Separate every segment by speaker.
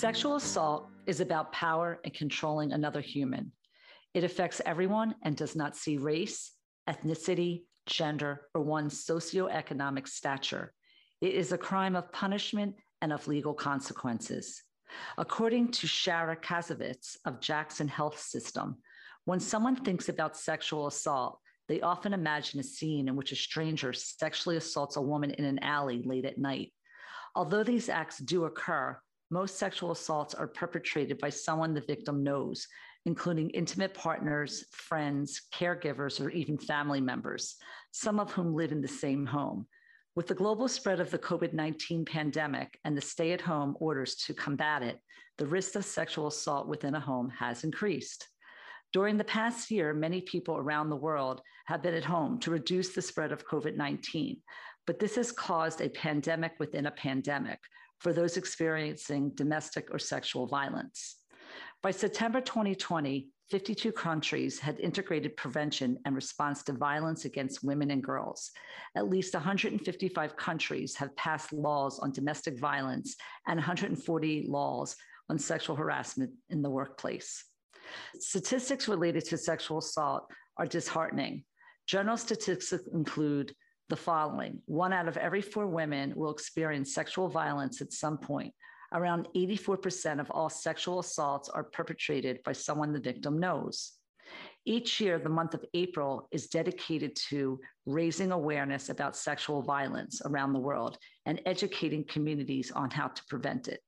Speaker 1: Sexual assault is about power and controlling another human. It affects everyone and does not see race, ethnicity, gender, or one's socioeconomic stature. It is a crime of punishment and of legal consequences. According to Shara Kazovitz of Jackson Health System, when someone thinks about sexual assault, they often imagine a scene in which a stranger sexually assaults a woman in an alley late at night. Although these acts do occur, most sexual assaults are perpetrated by someone the victim knows, including intimate partners, friends, caregivers, or even family members, some of whom live in the same home. With the global spread of the COVID 19 pandemic and the stay at home orders to combat it, the risk of sexual assault within a home has increased. During the past year, many people around the world have been at home to reduce the spread of COVID 19, but this has caused a pandemic within a pandemic, for those experiencing domestic or sexual violence. By September 2020, 52 countries had integrated prevention and response to violence against women and girls. At least 155 countries have passed laws on domestic violence and 140 laws on sexual harassment in the workplace. Statistics related to sexual assault are disheartening. General statistics include the following one out of every four women will experience sexual violence at some point. Around 84% of all sexual assaults are perpetrated by someone the victim knows. Each year, the month of April is dedicated to raising awareness about sexual violence around the world and educating communities on how to prevent it.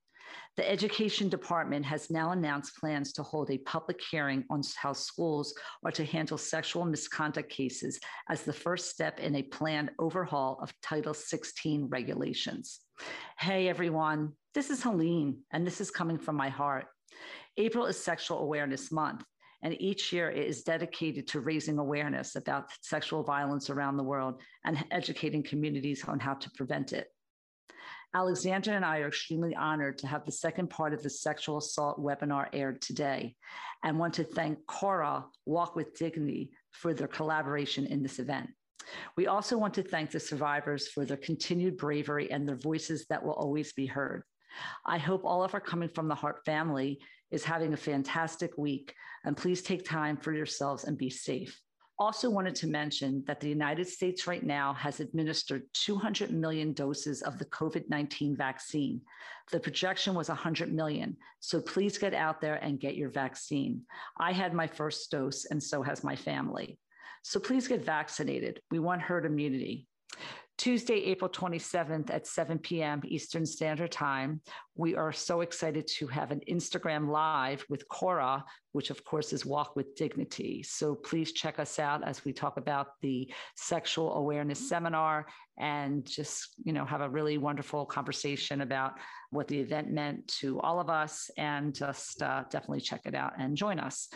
Speaker 1: The Education Department has now announced plans to hold a public hearing on how schools are to handle sexual misconduct cases as the first step in a planned overhaul of Title 16 regulations. Hey, everyone, this is Helene, and this is coming from my heart. April is Sexual Awareness Month, and each year it is dedicated to raising awareness about sexual violence around the world and educating communities on how to prevent it. Alexandra and I are extremely honored to have the second part of the sexual assault webinar aired today and want to thank Cora Walk with Dignity for their collaboration in this event. We also want to thank the survivors for their continued bravery and their voices that will always be heard. I hope all of our Coming from the Heart family is having a fantastic week, and please take time for yourselves and be safe. Also, wanted to mention that the United States right now has administered 200 million doses of the COVID 19 vaccine. The projection was 100 million. So please get out there and get your vaccine. I had my first dose, and so has my family. So please get vaccinated. We want herd immunity. Tuesday, April 27th at 7 p.m. Eastern Standard Time. We are so excited to have an Instagram Live with Cora, which of course is Walk with Dignity. So please check us out as we talk about the Sexual Awareness Seminar and just, you know, have a really wonderful conversation about what the event meant to all of us and just uh, definitely check it out and join us.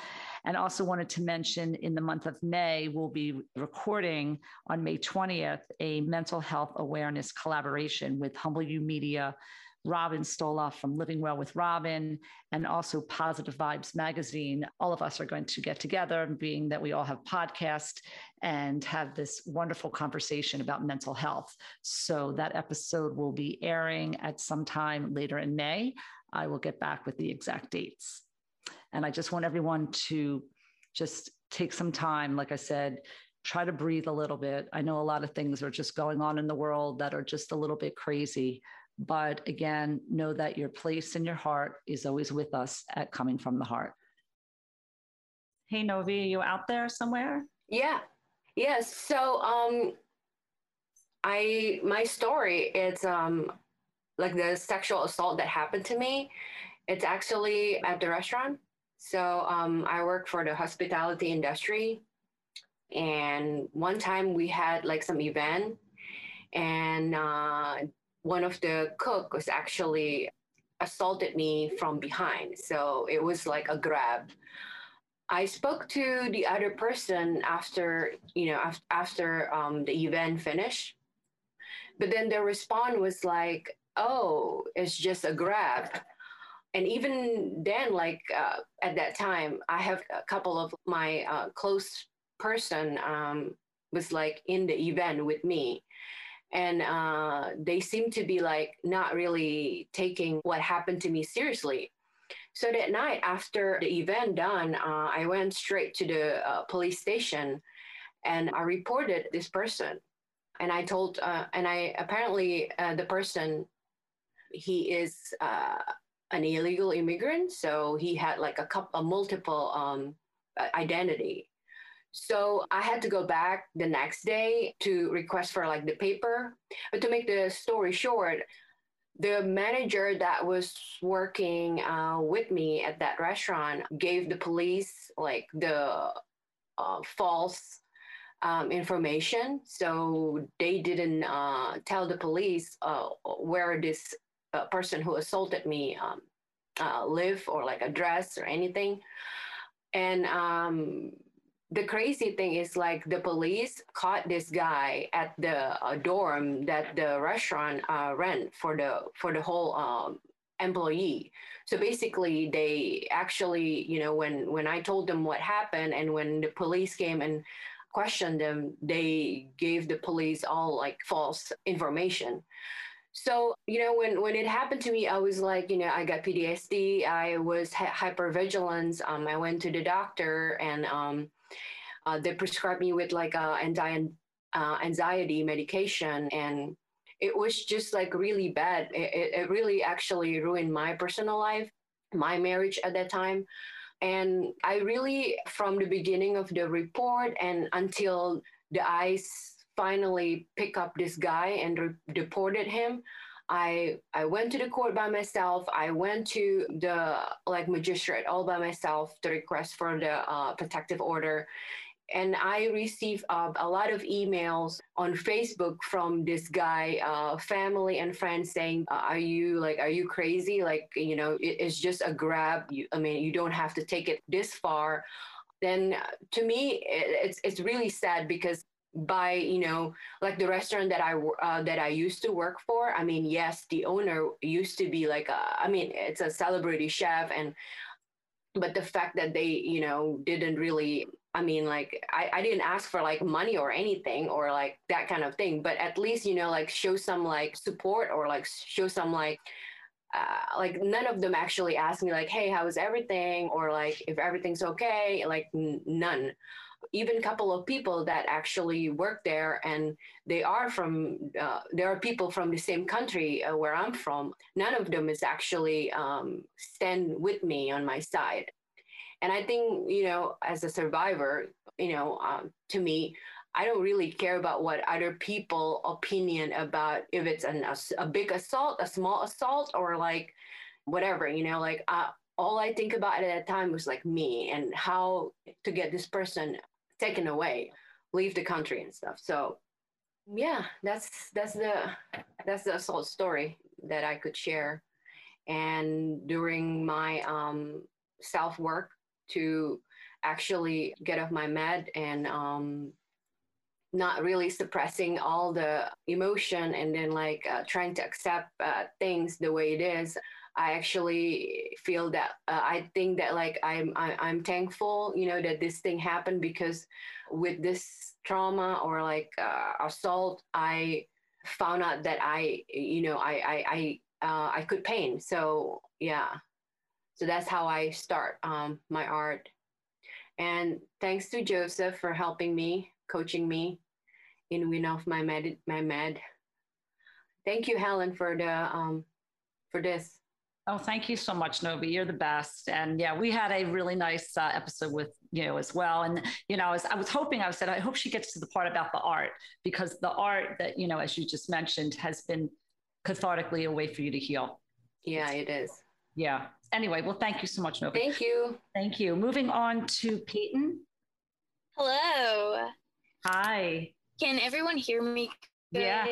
Speaker 1: And also wanted to mention in the month of May, we'll be recording on May 20th a mental health awareness collaboration with Humble You Media Robin Stoloff from Living Well with Robin, and also Positive Vibes Magazine. All of us are going to get together, being that we all have podcasts, and have this wonderful conversation about mental health. So that episode will be airing at some time later in May. I will get back with the exact dates. And I just want everyone to just take some time, like I said, try to breathe a little bit. I know a lot of things are just going on in the world that are just a little bit crazy. But again, know that your place in your heart is always with us at Coming from the Heart. Hey, Novi, are you out there somewhere?
Speaker 2: Yeah. Yes. So, um, I, my story, it's, um, like the sexual assault that happened to me. It's actually at the restaurant. So, um, I work for the hospitality industry. And one time we had like some event and, uh, one of the cook was actually assaulted me from behind. So it was like a grab. I spoke to the other person after, you know, after, um, the event finished. But then the response was like, oh, it's just a grab. And even then, like uh, at that time, I have a couple of my uh, close person um, was like in the event with me and uh, they seem to be like not really taking what happened to me seriously. So that night after the event done, uh, I went straight to the uh, police station and I reported this person. And I told, uh, and I apparently uh, the person, he is uh, an illegal immigrant, so he had like a couple, a multiple um, identity. So I had to go back the next day to request for like the paper. But to make the story short, the manager that was working uh, with me at that restaurant gave the police like the uh, false um, information. So they didn't uh, tell the police uh, where this uh, person who assaulted me um, uh, live or like address or anything. And um, the crazy thing is like the police caught this guy at the uh, dorm that the restaurant uh, rent for the for the whole um, employee. So basically they actually you know when when i told them what happened and when the police came and questioned them they gave the police all like false information. So you know when when it happened to me i was like you know i got ptsd i was hypervigilance um, i went to the doctor and um, uh, they prescribed me with like a anti uh, anxiety medication and it was just like really bad. It, it really actually ruined my personal life my marriage at that time. And i really from the beginning of the report and until the ice finally pick up this guy and re- deported him I I went to the court by myself. I went to the like magistrate all by myself to request for the uh, protective order, and I received uh, a lot of emails on Facebook from this guy, uh, family and friends saying, uh, "Are you like, are you crazy? Like, you know, it, it's just a grab. You, I mean, you don't have to take it this far." Then, uh, to me, it, it's it's really sad because by you know like the restaurant that i uh, that i used to work for i mean yes the owner used to be like a, I mean it's a celebrity chef and but the fact that they you know didn't really I mean, like I, I didn't ask for like money or anything or like that kind of thing, but at least, you know, like show some like support or like show some like, uh, like none of them actually asked me like, Hey, how's everything? Or like, if everything's okay, like n- none. Even a couple of people that actually work there and they are from, uh, there are people from the same country uh, where I'm from. None of them is actually um, stand with me on my side. And I think, you know, as a survivor, you know, um, to me, I don't really care about what other people opinion about if it's an, a, a big assault, a small assault, or like whatever, you know, like uh, all I think about at that time was like me and how to get this person taken away, leave the country and stuff. So yeah, that's that's the that's the assault story that I could share. And during my um, self work, to actually get off my med and um, not really suppressing all the emotion and then like uh, trying to accept uh, things the way it is. I actually feel that uh, i think that like I'm, I, am thankful you know that this thing happened because with this trauma or like uh, assault i found out that i you know i i i, uh, I could pain. So yeah so that's how I start um, my art. And thanks to Joseph for helping me, coaching me in win off my med. My med. Thank you, Helen, for the um, for this.
Speaker 1: Oh, thank you so much, Novi. You're the best. And yeah, we had a really nice uh, episode with you as well. And you know, as I was hoping, I said, I hope she gets to the part about the art because the art that you know, as you just mentioned, has been cathartically a way for you to heal.
Speaker 2: Yeah, it is.
Speaker 1: Yeah. Anyway, well, thank you so much, Novi.
Speaker 2: Thank you.
Speaker 1: Thank you. Moving on to Peyton.
Speaker 3: Hello.
Speaker 1: Hi.
Speaker 3: Can everyone hear me?
Speaker 1: Good? Yeah.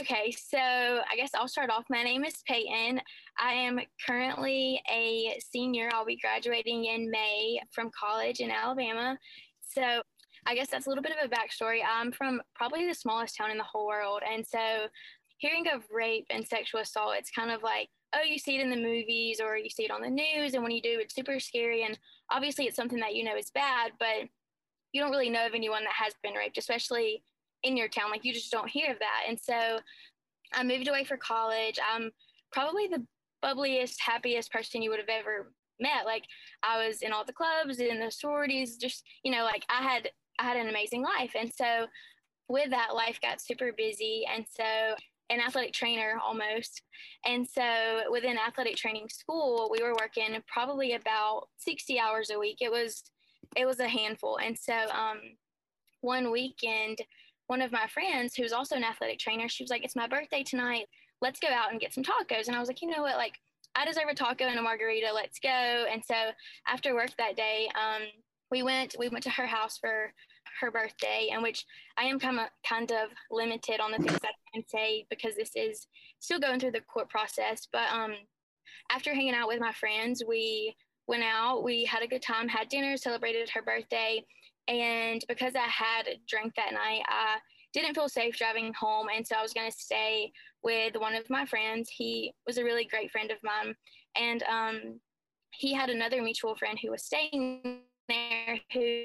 Speaker 3: Okay, so I guess I'll start off. My name is Peyton. I am currently a senior. I'll be graduating in May from college in Alabama. So I guess that's a little bit of a backstory. I'm from probably the smallest town in the whole world. And so hearing of rape and sexual assault, it's kind of like oh, you see it in the movies or you see it on the news, and when you do, it's super scary. And obviously, it's something that you know is bad, but you don't really know of anyone that has been raped, especially in your town. Like you just don't hear of that. And so I moved away for college. I'm probably the bubbliest, happiest person you would have ever met. Like I was in all the clubs, in the sororities, just you know, like I had I had an amazing life. And so with that, life got super busy. And so an athletic trainer almost. And so within athletic training school, we were working probably about 60 hours a week. It was it was a handful. And so um, one weekend, one of my friends who's also an athletic trainer, she was like, It's my birthday tonight. Let's go out and get some tacos. And I was like, you know what, like I deserve a taco and a margarita. Let's go. And so after work that day, um, we went we went to her house for her birthday, and which I am kind of kind of limited on the things I can say because this is still going through the court process. But um, after hanging out with my friends, we went out, we had a good time, had dinner, celebrated her birthday, and because I had drank that night, I didn't feel safe driving home, and so I was going to stay with one of my friends. He was a really great friend of mine, and um, he had another mutual friend who was staying there who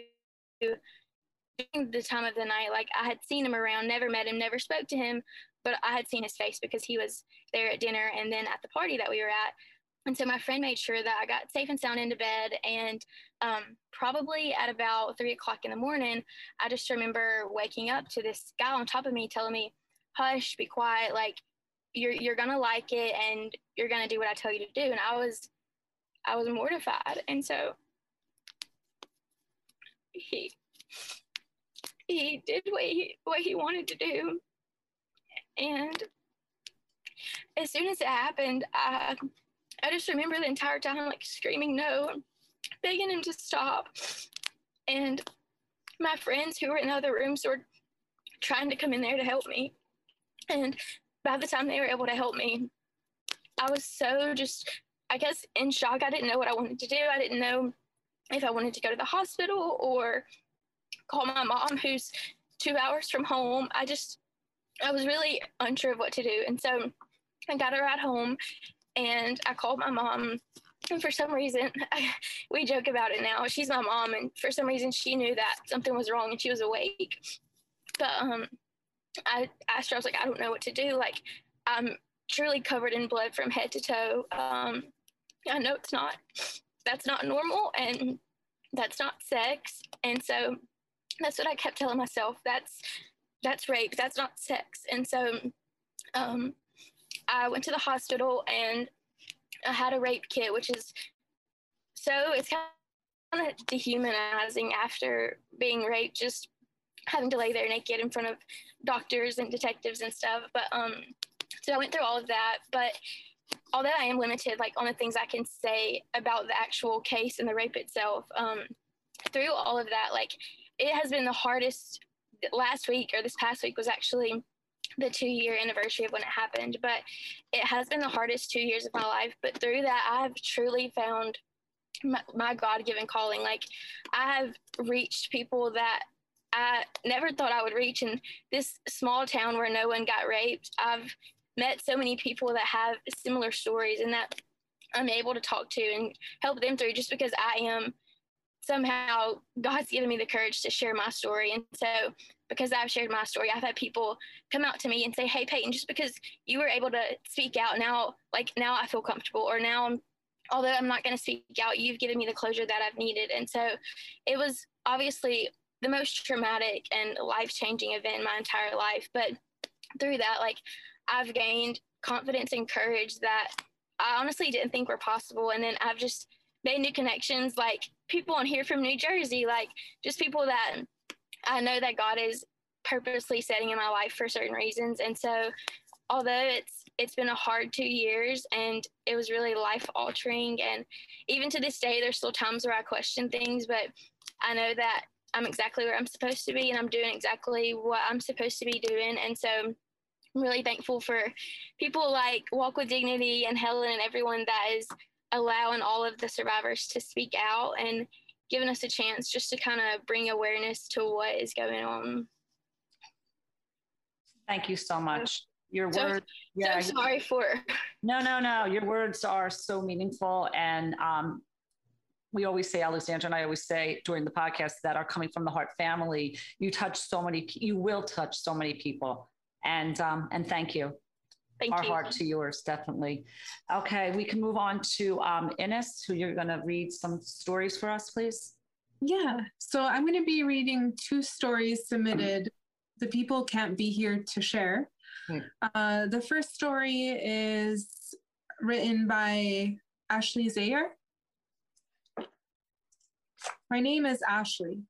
Speaker 3: during the time of the night, like I had seen him around, never met him, never spoke to him, but I had seen his face because he was there at dinner and then at the party that we were at. And so my friend made sure that I got safe and sound into bed. And um, probably at about three o'clock in the morning, I just remember waking up to this guy on top of me telling me, "Hush, be quiet. Like you're you're gonna like it, and you're gonna do what I tell you to do." And I was I was mortified, and so he he did what he what he wanted to do. And as soon as it happened i i just remember the entire time like screaming no begging him to stop. And my friends who were in other rooms were trying to come in there to help me. And by the time they were able to help me i was so just i guess in shock. I didn't know what i wanted to do. I didn't know if i wanted to go to the hospital or call my mom, who's two hours from home. I just, I was really unsure of what to do. And so I got a ride home and I called my mom. And for some reason, I, we joke about it now. She's my mom, and for some reason, she knew that something was wrong and she was awake. But um, I asked her, I was like, I don't know what to do. Like, I'm truly covered in blood from head to toe. Um, I know it's not, that's not normal, and that's not sex. And so that's what I kept telling myself. That's that's rape. That's not sex. And so um, I went to the hospital and I had a rape kit, which is so it's kind of dehumanizing after being raped, just having to lay there naked in front of doctors and detectives and stuff. But um, so I went through all of that. But although I am limited, like on the things I can say about the actual case and the rape itself, um, through all of that, like it has been the hardest last week or this past week was actually the two year anniversary of when it happened but it has been the hardest two years of my life. But through that i've truly found my, my god-given calling. Like i have reached people that i never thought i would reach in this small town where no one got raped. I've met so many people that have similar stories and that i'm able to talk to and help them through just because i am somehow God's given me the courage to share my story. And so, because I've shared my story, I've had people come out to me and say, Hey, Peyton, just because you were able to speak out now, like now I feel comfortable, or now I'm, although I'm not going to speak out, you've given me the closure that I've needed. And so, it was obviously the most traumatic and life changing event in my entire life. But through that, like, I've gained confidence and courage that I honestly didn't think were possible. And then I've just, made new connections, like people on here from New Jersey, like just people that I know that God is purposely setting in my life for certain reasons. And so, although it's it's been a hard two years and it was really life altering, and even to this day, there's still times where I question things, but I know that I'm exactly where I'm supposed to be and I'm doing exactly what I'm supposed to be doing. And so, I'm really thankful for people like Walk with Dignity and Helen and everyone that is allowing all of the survivors to speak out and giving us a chance just to kind of bring awareness to what is going on.
Speaker 1: Thank you so much. Your
Speaker 3: so,
Speaker 1: words.
Speaker 3: Yeah, so sorry for.
Speaker 1: No, no, no. Your words are so meaningful, and um, we always say, Alexandra and I always say during the podcast that are coming from the Heart family, you touch so many, you will touch so many people. And, um, and thank you.
Speaker 3: Thank
Speaker 1: Our
Speaker 3: you.
Speaker 1: heart to yours, definitely. Okay, we can move on to um, Ines, who you're going to read some stories for us, please.
Speaker 4: Yeah. So I'm going to be reading two stories submitted. The people can't be here to share.
Speaker 1: Hmm.
Speaker 4: Uh, the first story is written by Ashley Zayer. My name is Ashley.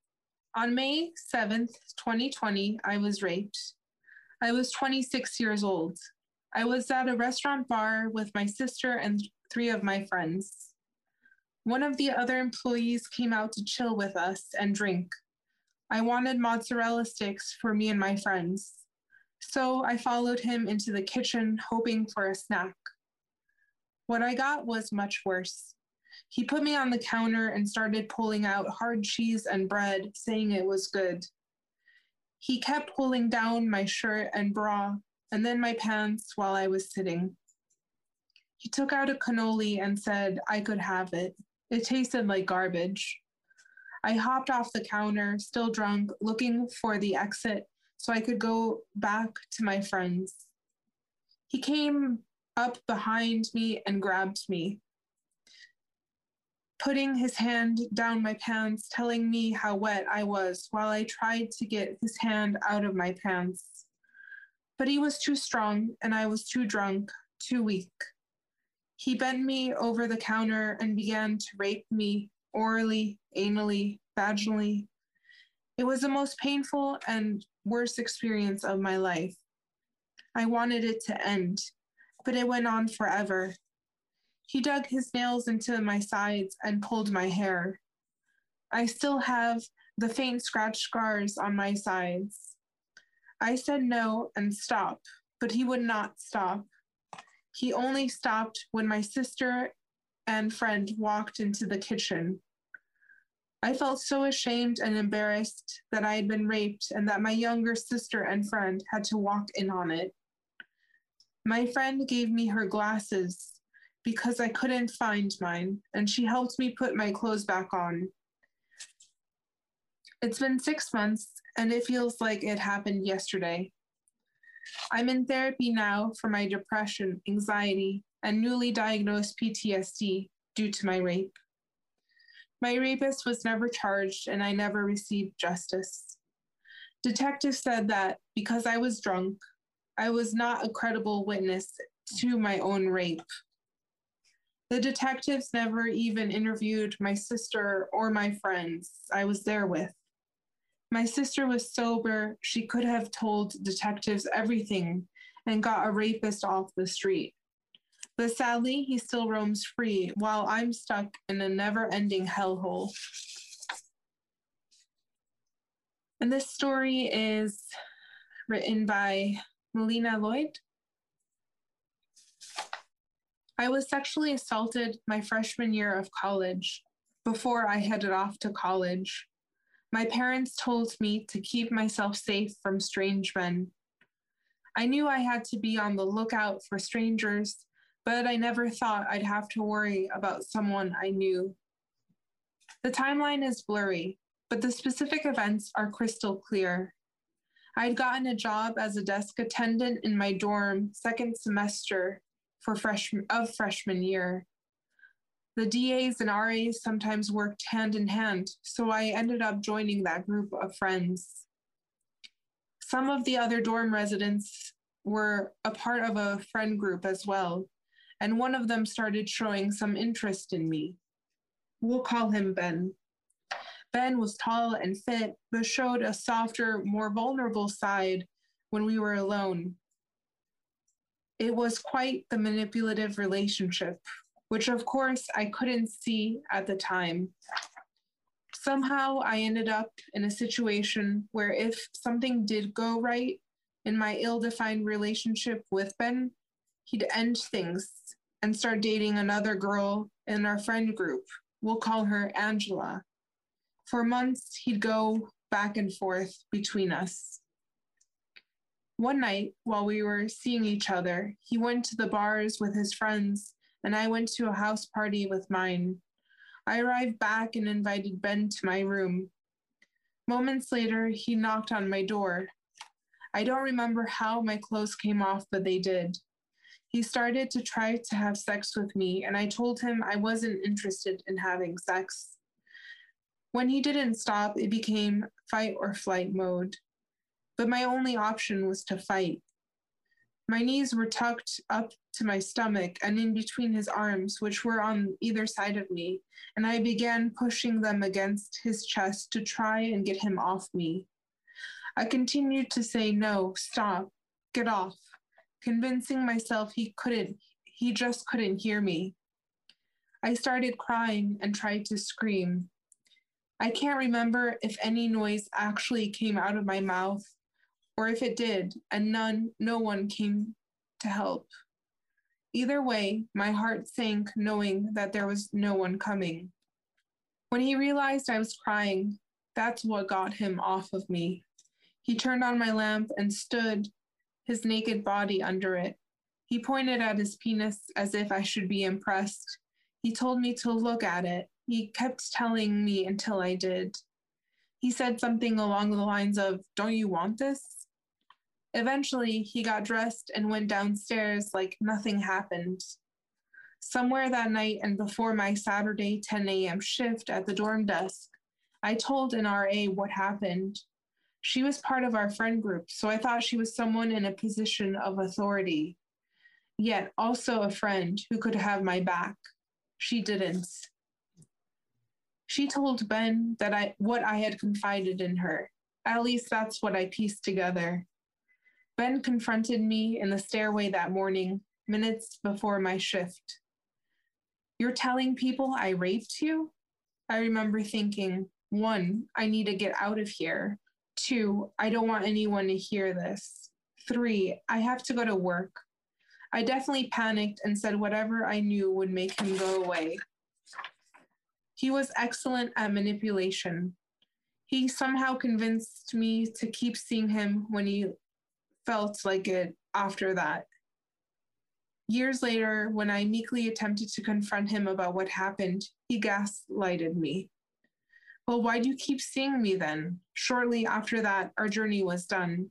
Speaker 4: On May 7th, 2020, I was raped. I was 26 years old. I was at a restaurant bar with my sister and three of my friends. One of the other employees came out to chill with us and drink. I wanted mozzarella sticks for me and my friends. So I followed him into the kitchen, hoping for a snack. What I got was much worse. He put me on the counter and started pulling out hard cheese and bread, saying it was good. He kept pulling down my shirt and bra, and then my pants while I was sitting. He took out a cannoli and said I could have it. It tasted like garbage. I hopped off the counter, still drunk, looking for the exit so I could go back to my friends. He came up behind me and grabbed me, putting his hand down my pants, telling me how wet I was while I tried to get his hand out of my pants. But he was too strong and I was too drunk, too weak. He bent me over the counter and began to rape me orally, anally, vaginally. It was the most painful and worst experience of my life. I wanted it to end, but it went on forever. He dug his nails into my sides and pulled my hair. I still have the faint scratch scars on my sides. I said no and stop, but he would not stop. He only stopped when my sister and friend walked into the kitchen. I felt so ashamed and embarrassed that I had been raped and that my younger sister and friend had to walk in on it. My friend gave me her glasses because I couldn't find mine, and she helped me put my clothes back on. It's been six months, and it feels like it happened yesterday. I'm in therapy now for my depression, anxiety, and newly diagnosed PTSD due to my rape. My rapist was never charged, and I never received justice. Detectives said that because I was drunk, I was not a credible witness to my own rape. The detectives never even interviewed my sister or my friends I was there with. My sister was sober. She could have told detectives everything and got a rapist off the street. But sadly, he still roams free while I'm stuck in a never ending hellhole. And this story is written by Melina Lloyd. I was sexually assaulted my freshman year of college before I headed off to college. My parents told me to keep myself safe from strange men. I knew I had to be on the lookout for strangers, but I never thought I'd have to worry about someone I knew. The timeline is blurry, but the specific events are crystal clear. I'd gotten a job as a desk attendant in my dorm second semester for freshman of freshman year. The DAs and RAs sometimes worked hand in hand, so I ended up joining that group of friends. Some of the other dorm residents were a part of a friend group as well, and one of them started showing some interest in me. We'll call him Ben. Ben was tall and fit, but showed a softer, more vulnerable side when we were alone. It was quite the manipulative relationship, which of course I couldn't see at the time. Somehow I ended up in a situation where if something did go right in my ill defined relationship with Ben, he'd end things and start dating another girl in our friend group. We'll call her Angela. For months, he'd go back and forth between us. One night, while we were seeing each other, he went to the bars with his friends, and I went to a house party with mine. I arrived back and invited Ben to my room. Moments later, he knocked on my door. I don't remember how my clothes came off, but they did. He started to try to have sex with me, and I told him I wasn't interested in having sex. When he didn't stop, it became fight or flight mode. But my only option was to fight. My knees were tucked up to my stomach and in between his arms, which were on either side of me, and I began pushing them against his chest to try and get him off me. I continued to say, No, stop, get off, convincing myself he couldn't, he just couldn't hear me. I started crying and tried to scream. I can't remember if any noise actually came out of my mouth or if it did and none no one came to help. Either way, my heart sank knowing that there was no one coming. When he realized I was crying, that's what got him off of me. He turned on my lamp and stood, his naked body under it. He pointed at his penis as if I should be impressed. He told me to look at it. He kept telling me until I did. He said something along the lines of, Don't you want this? Eventually, he got dressed and went downstairs like nothing happened. Somewhere that night and before my Saturday 10 a.m. shift at the dorm desk, I told an RA what happened. She was part of our friend group, so I thought she was someone in a position of authority, yet also a friend who could have my back. She didn't. She told Ben that I what I had confided in her. At least that's what I pieced together. Ben confronted me in the stairway that morning, minutes before my shift. You're telling people I raped you? I remember thinking, one, I need to get out of here. Two, I don't want anyone to hear this. Three, I have to go to work. I definitely panicked and said whatever I knew would make him go away. He was excellent at manipulation. He somehow convinced me to keep seeing him when he felt like it after that. Years later, when I meekly attempted to confront him about what happened, he gaslighted me. Well, why do you keep seeing me then? Shortly after that, our journey was done.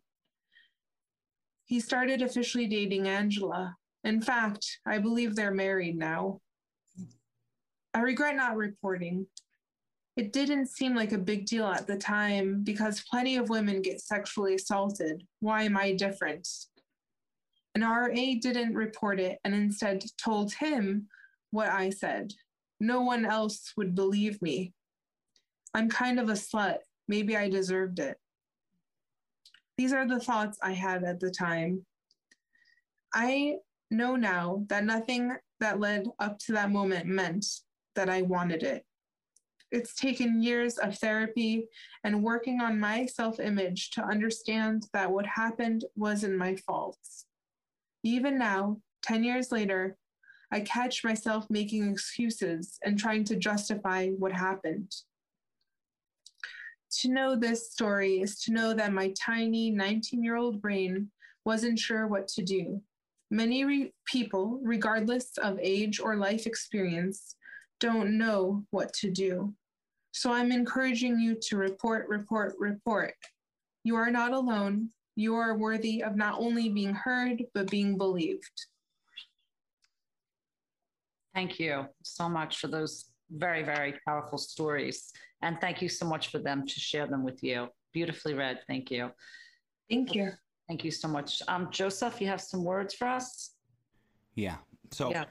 Speaker 4: He started officially dating Angela. In fact, I believe they're married now. I regret not reporting. It didn't seem like a big deal at the time because plenty of women get sexually assaulted. Why am I different? An RA didn't report it and instead told him what I said. No one else would believe me. I'm kind of a slut. Maybe I deserved it. These are the thoughts I had at the time. I know now that nothing that led up to that moment meant that I wanted it. It's taken years of therapy and working on my self image to understand that what happened wasn't my fault. Even now, 10 years later, I catch myself making excuses and trying to justify what happened. To know this story is to know that my tiny 19 year old brain wasn't sure what to do. Many re- people, regardless of age or life experience, don't know what to do. So I'm encouraging you to report, report, report. You are not alone. You are worthy of not only being heard, but being believed.
Speaker 1: Thank you so much for those very, very powerful stories. And thank you so much for them to share them with you. Beautifully read. Thank you.
Speaker 4: Thank you.
Speaker 1: Thank you so much. Um, Joseph, you have some words for us?
Speaker 5: Yeah. So yeah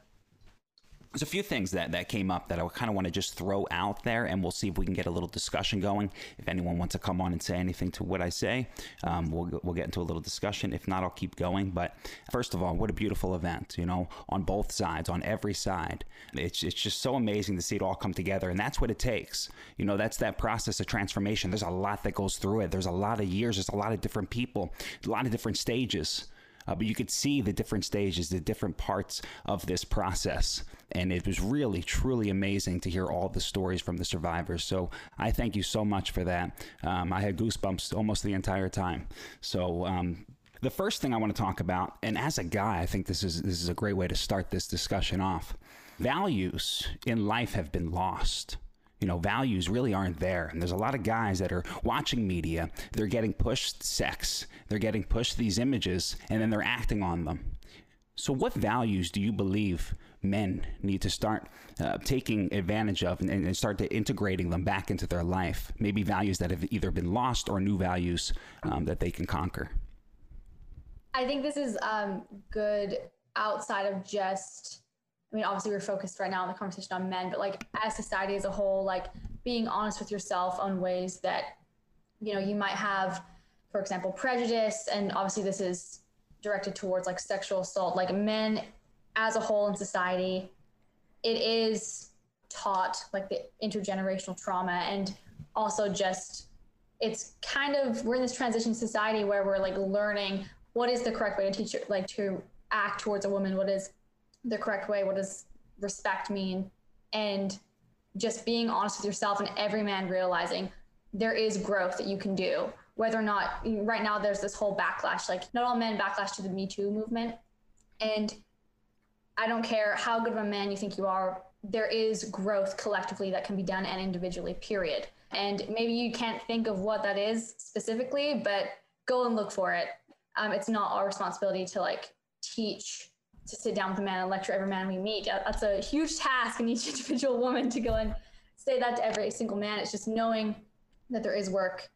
Speaker 5: there's a few things that, that came up that I kind of want to just throw out there, and we'll see if we can get a little discussion going. If anyone wants to come on and say anything to what I say, um, we'll, we'll get into a little discussion. If not, I'll keep going. But first of all, what a beautiful event, you know, on both sides, on every side. It's, it's just so amazing to see it all come together, and that's what it takes. You know, that's that process of transformation. There's a lot that goes through it, there's a lot of years, there's a lot of different people, a lot of different stages. Uh, but you could see the different stages, the different parts of this process. And it was really, truly amazing to hear all the stories from the survivors. So I thank you so much for that. Um, I had goosebumps almost the entire time. So, um, the first thing I want to talk about, and as a guy, I think this is this is a great way to start this discussion off. values in life have been lost you know, values really aren't there. And there's a lot of guys that are watching media, they're getting pushed sex, they're getting pushed these images, and then they're acting on them. So, what values do you believe men need to start uh, taking advantage of and, and, start to integrating them back into their life? Maybe values that have either been lost or new values um, that they can conquer.
Speaker 6: I think this is um, good outside of just I mean, obviously we're focused right now on the conversation on men, but like as society as a whole, like being honest with yourself on ways that, you know, you might have, for example, prejudice. And obviously this is directed towards like sexual assault, like men as a whole in society, it is taught like the intergenerational trauma and also just it's kind of we're in this transition society where we're like learning what is the correct way to teach like to act towards a woman what is the correct way. What does respect mean? And just being honest with yourself and every man realizing there is growth that you can do. Whether or not right now there's this whole backlash, like not all men backlash to the Me Too movement. And I don't care how good of a man you think you are, there is growth collectively that can be done and individually, period. And maybe you can't think of what that is specifically, but go and look for it. Um, it's not our responsibility to like teach to sit down with a man and lecture every man we meet. That's a huge task in each individual woman to go and say that to every single man. It's just knowing that there is work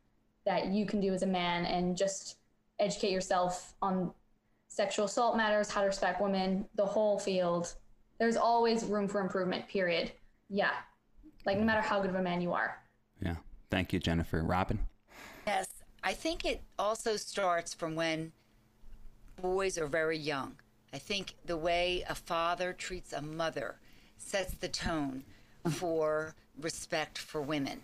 Speaker 6: that you can do as a man and just educate yourself on sexual assault matters, how to respect women, the whole field. There's always room for improvement, period. Yeah. Like no matter how good of a man you are.
Speaker 5: Yeah. Thank you, Jennifer. Robin?
Speaker 7: Yes. I think it also starts from when boys are very young. I think the way a father treats a mother sets the tone for respect for women.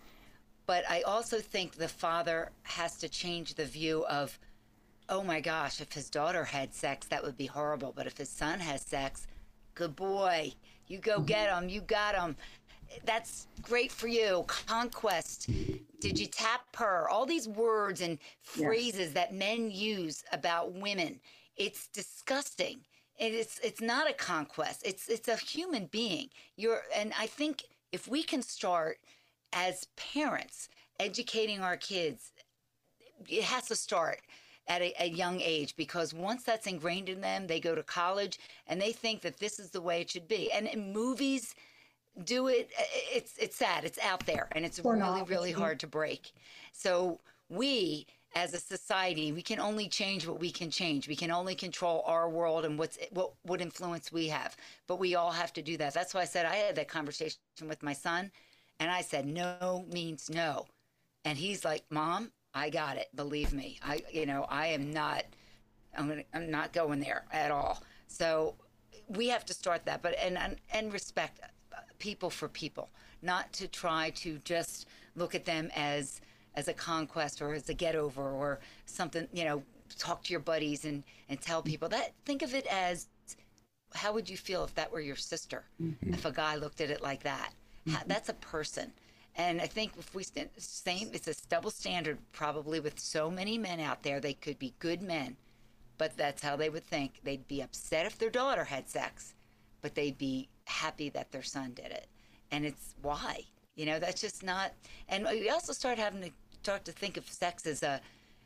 Speaker 7: But I also think the father has to change the view of, oh my gosh, if his daughter had sex, that would be horrible. But if his son has sex, good boy, you go mm-hmm. get him, you got him. That's great for you. Conquest. Did you tap her? All these words and phrases yes. that men use about women. It's disgusting it's it's not a conquest. It's it's a human being. You're and I think if we can start as parents educating our kids, it has to start at a, a, young age because once that's ingrained in them, they go to college and they think that this is the way it should be. And in movies do it. Uh, it's it's sad. It's out there, and it's really really mm-hmm. hard to break. So we as a society, we can only change what we can change. We can only control our world and what's what what influence we have. But we all have to do that. That's why I said I had that conversation with my son, and I said no means no, and he's like, "Mom, I got it. Believe me. I you know I am not. I'm gonna, I'm not going there at all. So we have to start that. But and and, and respect people for people, not to try to just look at them as as a conquest or as a get over or something, you know, talk to your buddies and, and tell people that. Think of it as how would you feel if that were your sister? Mm-hmm. If a guy looked at it like that? Mm-hmm. How, that's a person. And I think if we st- same, it's a double standard probably with so many men out there. They could be good men, but that's how they would think. They'd be upset if their daughter had sex, but they'd be happy that their son did it. And it's why, you know, that's just not. And we also start having to start to think of sex as a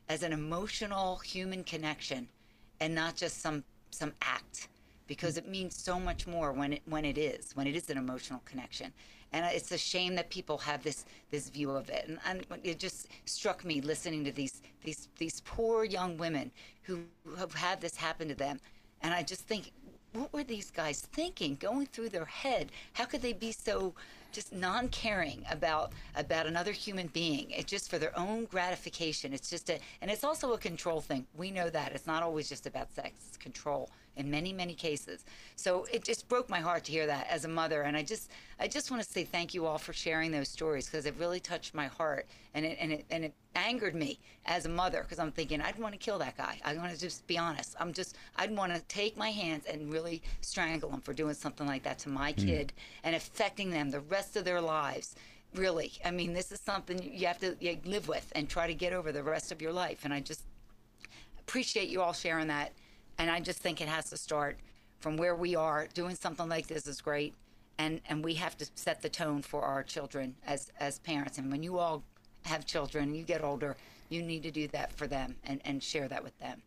Speaker 7: as an emotional human connection and not just some some act because mm. it means so much more when it when it is when it is an emotional connection. And it's a shame that people have this this view of it. And, and it just struck me listening to these these these poor young women who have had this happen to them. And i just think what were these guys thinking going through their head? How could they be so just non-caring about about another human being. It's just for their own gratification. It's just a and it's also a control thing. We know that. It's not always just about sex. It's control in many many cases. So it just broke my heart to hear that as a mother and i just i just want to say thank you all for sharing those stories because it really touched my heart and it and it and it angered me as a mother because i'm thinking i'd want to kill that guy. I want to just be honest. I'm just i'd want to take my hands and really strangle him for doing something like that to my mm. kid and affecting them the rest of their lives. Really. I mean this is something you have to you live with and try to get over the rest of your life and i just appreciate you all sharing that and I just think it has to start from where we are. Doing something like this is great. and and we have to set the tone for our children as as parents. And when you all have children, you get older, you need to do that for them and and share that with them.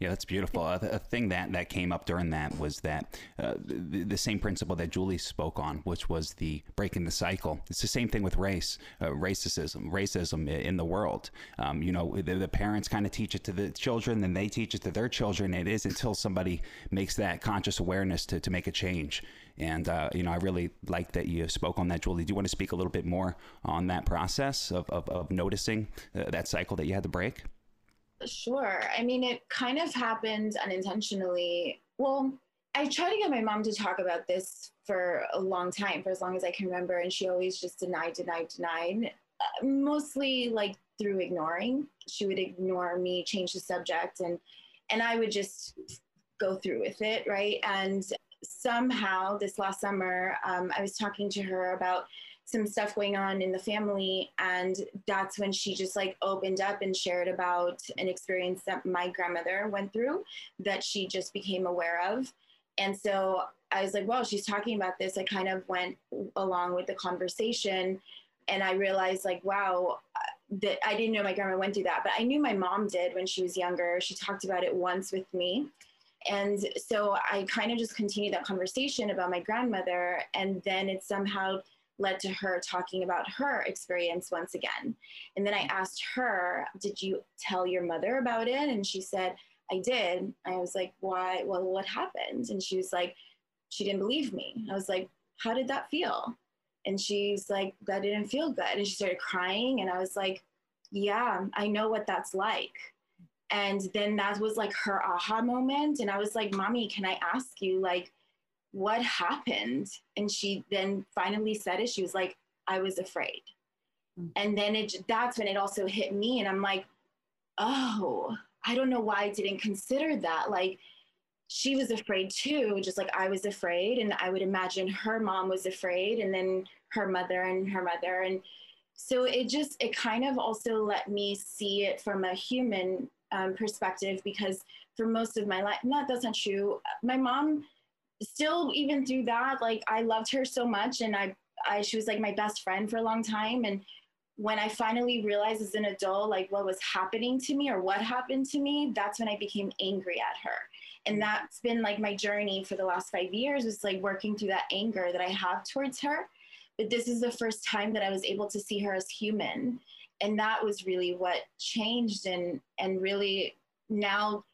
Speaker 5: Yeah, that's beautiful. A, a, thing that, that came up during that was that uh, the, the, same principle that Julie spoke on, which was the breaking the cycle. It's the same thing with race, uh, racism, racism in the world. Um, you know, the, the parents kind of teach it to the children, then they teach it to their children. It is until somebody makes that conscious awareness to, to make a change. And, uh, you know, I really like that you spoke on that, Julie. Do you want to speak a little bit more on that process of, of, of noticing uh, that cycle that you had to break?
Speaker 8: Sure. I mean, it kind of happened unintentionally. Well, I tried to get my mom to talk about this for a long time, for as long as I can remember, and she always just denied, denied, denied, uh, mostly like through ignoring. She would ignore me, change the subject, and and I would just go through with it, right? And somehow this last summer, um, I was talking to her about some stuff going on in the family and that's when she just like opened up and shared about an experience that my grandmother went through that she just became aware of. And so i was like well she's talking about this. I kind of went along with the conversation and i realized like wow uh, that i didn't know my grandma went through that. But i knew my mom did when she was younger. She talked about it once with me. And so i kind of just continued that conversation about my grandmother and then it somehow led to her talking about her experience once again. And then I asked her, Did you tell your mother about it? And she said, I did. I was like, Why? Well, what happened? And she was like, She didn't believe me. I was like, How did that feel? And she's like, That didn't feel good. And she started crying. And I was like, Yeah, I know what that's like. And then that was like her aha moment. And I was like, Mommy, can I ask you, like, what happened? And she then finally said it. She was like, I was afraid. Mm-hmm. And then it that's when it also hit me. And I'm like, oh, I don't know why I didn't consider that. Like she was afraid too, just like I was afraid. And I would imagine her mom was afraid, and then her mother and her mother. And so it just, it kind of also let me see it from a human um, perspective because for most of my life, not that's not true. My mom still even through that like i loved her so much and I, I she was like my best friend for a long time. And when i finally realized as an adult like what was happening to me or what happened to me that's when i became angry at her. And that's been like my journey for the last five years is like working through that anger that i have towards her. But this is the first time that i was able to see her as human. And that was really what changed and and really now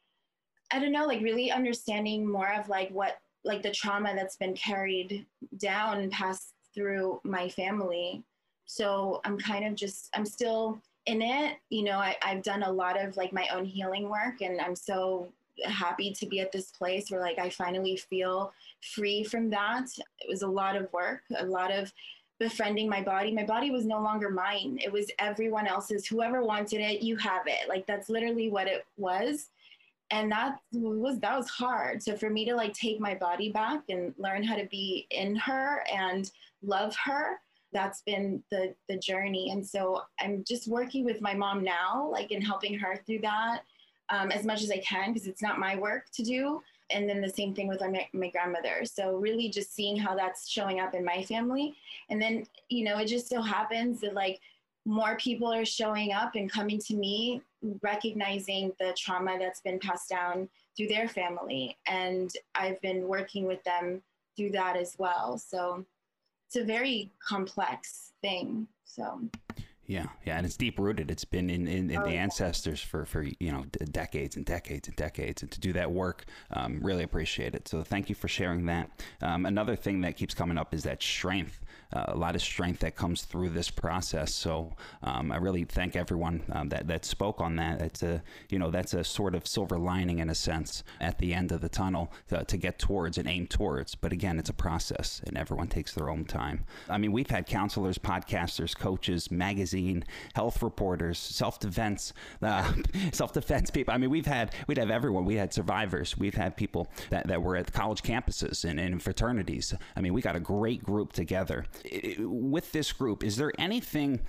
Speaker 8: i don't know like really understanding more of like what like the trauma that's been carried down and passed through my family. So I'm kind of just, I'm still in it. You know, I, I've done a lot of like my own healing work, and I'm so happy to be at this place where like I finally feel free from that. It was a lot of work, a lot of befriending my body. My body was no longer mine. It was everyone else's. Whoever wanted it, you have it. Like that's literally what it was and that was that was hard. So for me to like take my body back and learn how to be in her and love her that's been the the journey. And so i'm just working with my mom now like in helping her through that um, as much as i can because it's not my work to do. And then the same thing with my, my grandmother. So really just seeing how that's showing up in my family. And then you know it just so happens that like more people are showing up and coming to me recognizing the trauma that's been passed down through their family and i've been working with them through that as well so it's a very complex thing so
Speaker 5: yeah, yeah, and it's deep rooted. It's been in, in, in oh, the yeah. ancestors for, for you know decades and decades and decades, and to do that work, um, really appreciate it. So thank you for sharing that. Um, another thing that keeps coming up is that strength uh, a lot of strength that comes through this process. So um, I really thank everyone um, that that spoke on that. It's a you know that's a sort of silver lining in a sense at the end of the tunnel to, to get towards and aim towards. But again, it's a process, and everyone takes their own time. I mean, we've had counselors, podcasters, coaches, magazine magazine, health reporters, self defense, uh, self defense people. I mean, we've had we'd have everyone. We had survivors. We've had people that, that were at college campuses and, and fraternities. I mean, we got a great group together. With this group, is there anything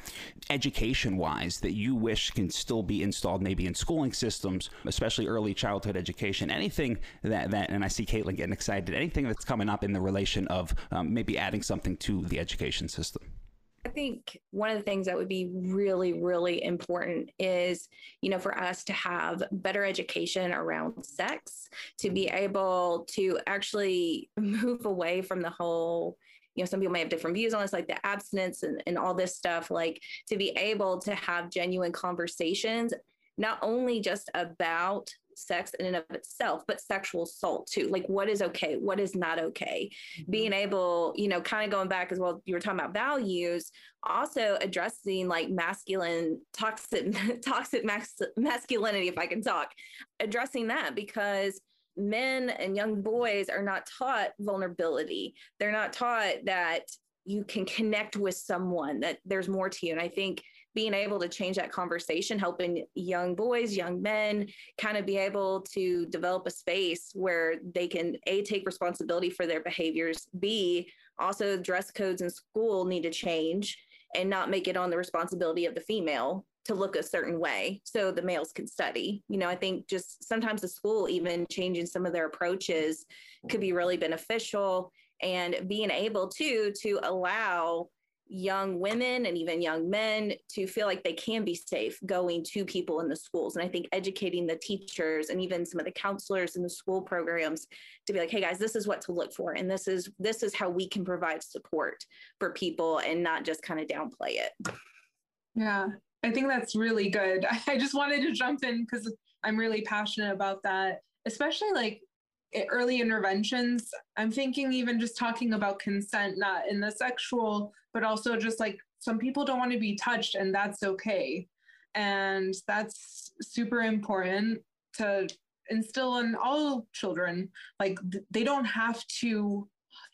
Speaker 5: education wise that you wish can still be installed, maybe in schooling systems, especially early childhood education? Anything that that, and I see Caitlin getting excited. Anything that's coming up in the relation of um, maybe adding something to the education system?
Speaker 9: I think one of the things that would be really, really important is, you know, for us to have better education around sex, to be able to actually move away from the whole, you know, some people may have different views on this, like the abstinence and, and all this stuff, like to be able to have genuine conversations, not only just about sex in and of itself, but sexual assault too. Like what is okay, what is not okay. Mm-hmm. Being able, you know, kind of going back as well, you were talking about values, also addressing like masculine toxic toxic mas- masculinity, if I can talk, addressing that because men and young boys are not taught vulnerability. They're not taught that you can connect with someone that there's more to you. And I think being able to change that conversation, helping young boys, young men kind of be able to develop a space where they can A, take responsibility for their behaviors, B, also dress codes in school need to change and not make it on the responsibility of the female to look a certain way so the males can study. You know, I think just sometimes the school even changing some of their approaches could be really beneficial and being able to to allow young women and even young men to feel like they can be safe going to people in the schools. And I think educating the teachers and even some of the counselors in the school programs to be like, hey guys, this is what to look for. And this is this is how we can provide support for people and not just kind of downplay it.
Speaker 4: Yeah, I think that's really good. I just wanted to jump in because I'm really passionate about that, especially like early interventions. I'm thinking even just talking about consent, not in the sexual but also just like some people don't want to be touched and that's okay. And that's super important to instill in all children. Like they don't have to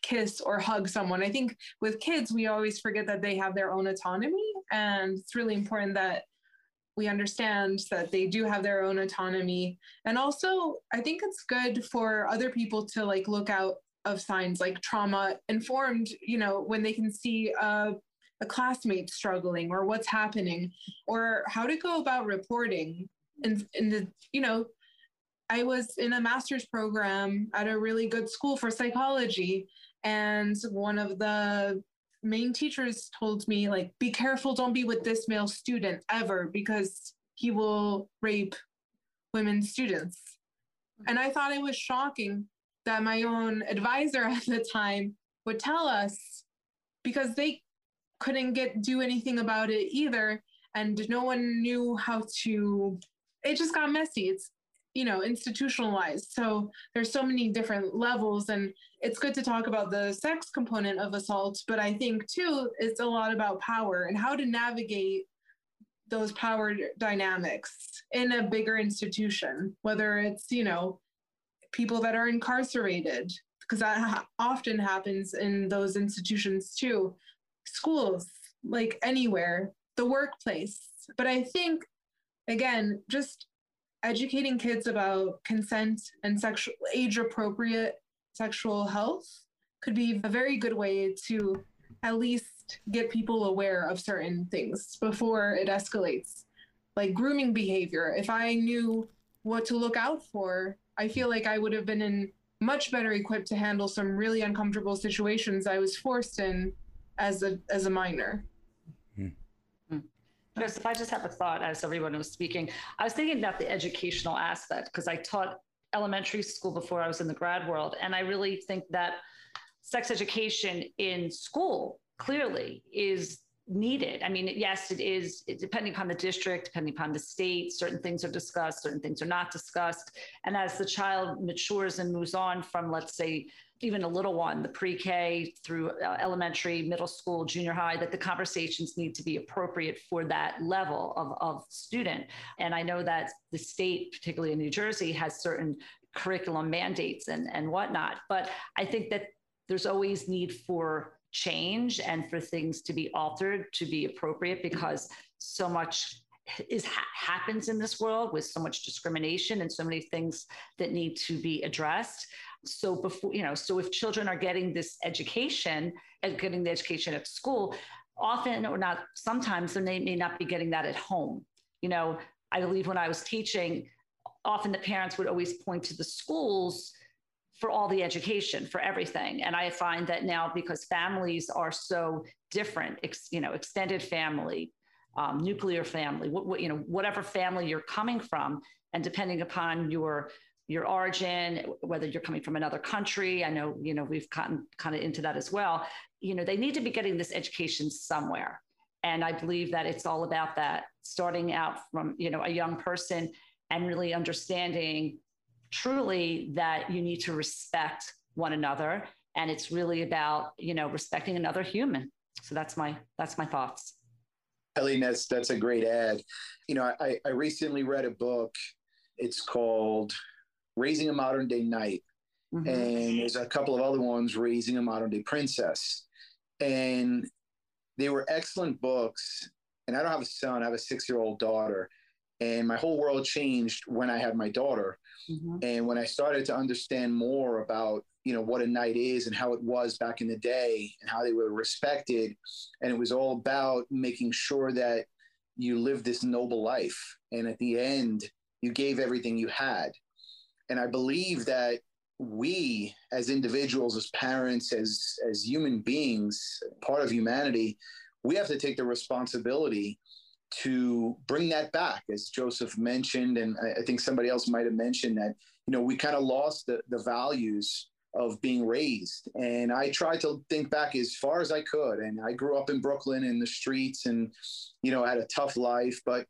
Speaker 4: kiss or hug someone. I think with kids, we always forget that they have their own autonomy. And it's really important that we understand that they do have their own autonomy. And also, I think it's good for other people to like look out of signs like trauma informed, you know, when they can see a, a classmate struggling or what's happening or how to go about reporting. And the, you know, I was in a master's program at a really good school for psychology. And one of the main teachers told me, like, be careful, don't be with this male student ever because he will rape women students. Mm-hmm. And I thought it was shocking that my own advisor at the time would tell us because they couldn't get do anything about it either. And no one knew how to it just got messy. It's you know institutionalized so there's so many different levels and it's good to talk about the sex component of assault but i think too it's a lot about power and how to navigate those power dynamics in a bigger institution whether it's you know people that are incarcerated, because that ha- often happens in those institutions too, schools, like anywhere, the workplace. But I think, again, just educating kids about consent and sexual age appropriate sexual health could be a very good way to at least get people aware of certain things before it escalates like grooming behavior if i knew what to look out for I feel like I would have been in much better equipped to handle some really uncomfortable situations I was forced in as a as a minor.
Speaker 1: Hmm. If I just have a thought as everyone was speaking, I was thinking about the educational aspect because I taught elementary school before I was in the grad world, and I really think that sex education in school clearly is needed. I mean, yes, it is depending upon the district, depending upon the state, certain things are discussed, certain things are not discussed. And as the child matures and moves on from, let's say, even a little one, the pre K through uh, elementary, middle school, junior high, that the conversations need to be appropriate for that level of, of student. And I know that the state, particularly in New Jersey, has certain curriculum mandates and, and whatnot. But I think that there's always need for change and for things to be altered to be appropriate because so much is ha- happens in this world with so much discrimination and so many things that need to be addressed so before you know so if children are getting this education and getting the education at school often or not sometimes they may not be getting that at home. You know i believe when i was teaching often the parents would always point to the schools for all the education for everything. And i find that now because families are so different ex, you know extended family um, nuclear family what, what, you know whatever family you're coming from and depending upon your your origin whether you're coming from another country i know you know we've gotten kind of into that as well. You know they need to be getting this education somewhere. And i believe that it's all about that starting out from you know a young person and really understanding truly that you need to respect one another. And it's really about you know respecting another human. So that's my that's my thoughts.
Speaker 10: Helene that's that's a great ad you know i i recently read a book. It's called raising a modern day knight mm-hmm. and there's a couple of other ones raising a modern day princess and they were excellent books and i don't have a son i have a six year old daughter and my whole world changed when i had my daughter Mm-hmm. And when I started to understand more about, you know, what a knight is and how it was back in the day and how they were respected, and it was all about making sure that you lived this noble life. And at the end, you gave everything you had. And I believe that we as individuals, as parents, as as human beings, part of humanity, we have to take the responsibility to bring that back, as Joseph mentioned, and I, think somebody else might have mentioned that, you know, we kind of lost the, the values of being raised. And I tried to think back as far as I could. And I grew up in Brooklyn in the streets and, you know, had a tough life, but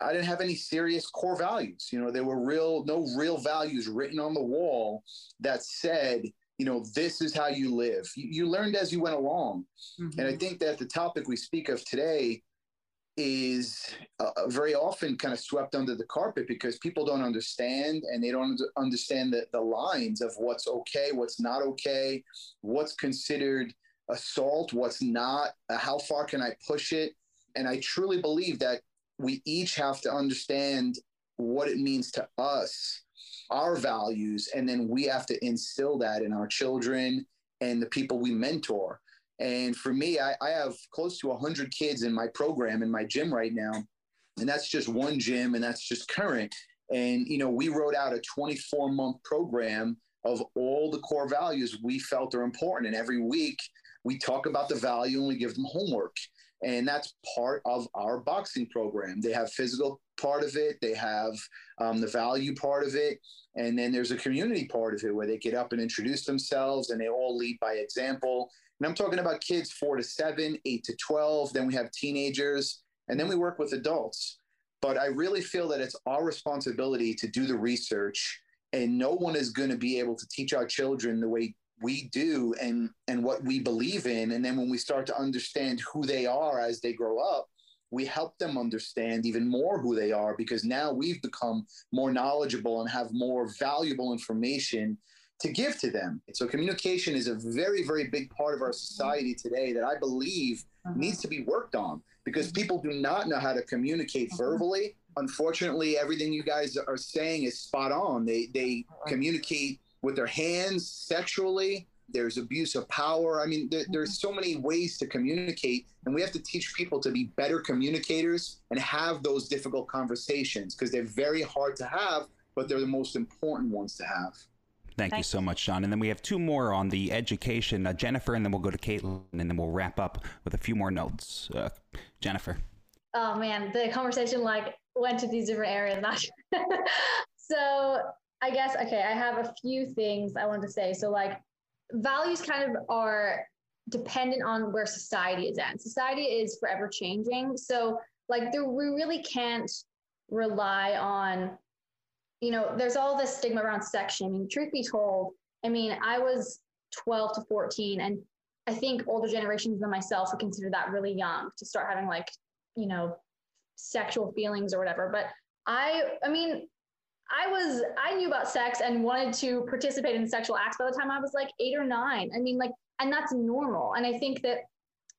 Speaker 10: I didn't have any serious core values. You know, there were real, no real values written on the wall that said, you know, this is how you live. You, you learned as you went along. Mm-hmm. And I think that the topic we speak of today is uh, very often kind of swept under the carpet because people don't understand and they don't understand the, the lines of what's okay, what's not okay, what's considered assault, what's not, uh, how far can I push it. And I truly believe that we each have to understand what it means to us, our values, and then we have to instill that in our children and the people we mentor. And for me, I, I have close to 100 kids in my program in my gym right now. And that's just one gym, and that's just current. And, you know, we wrote out a 24 month program of all the core values we felt are important. And every week we talk about the value and we give them homework. And that's part of our boxing program. They have physical part of it, they have um, the value part of it, and then there's a community part of it where they get up and introduce themselves and they all lead by example. And I'm talking about kids four to seven, eight to 12. Then we have teenagers, and then we work with adults. But I really feel that it's our responsibility to do the research, and no one is going to be able to teach our children the way we do and and what we believe in and then when we start to understand who they are as they grow up we help them understand even more who they are because now we've become more knowledgeable and have more valuable information to give to them. So communication is a very, very big part of our society today that I believe uh-huh. needs to be worked on because people do not know how to communicate uh-huh. verbally. Unfortunately, everything you guys are saying is spot on. They they communicate with their hands sexually. There's abuse of power. I mean, there, there's so many ways to communicate, and we have to teach people to be better communicators and have those difficult conversations because they're very hard to have, but they're the most important ones to have.
Speaker 5: Thank you so much, Sean. And then we have two more on the education. Uh, Jennifer, and then we'll go to Caitlin, and then we'll wrap up with a few more notes. Uh, Jennifer.
Speaker 6: Oh man, the conversation like went to these different areas. so I guess okay, I have a few things I want to say. So like values kind of are dependent on where society is at. Society is forever changing. So like there, we really can't rely on you know, there's all this stigma around sex shaming. Truth be told, I mean, I was 12 to 14, and I think older generations than myself would consider that really young to start having like, you know, sexual feelings or whatever. But I, I mean, I was I knew about sex and wanted to participate in sexual acts by the time I was like eight or nine. I mean, like, and that's normal. And I think that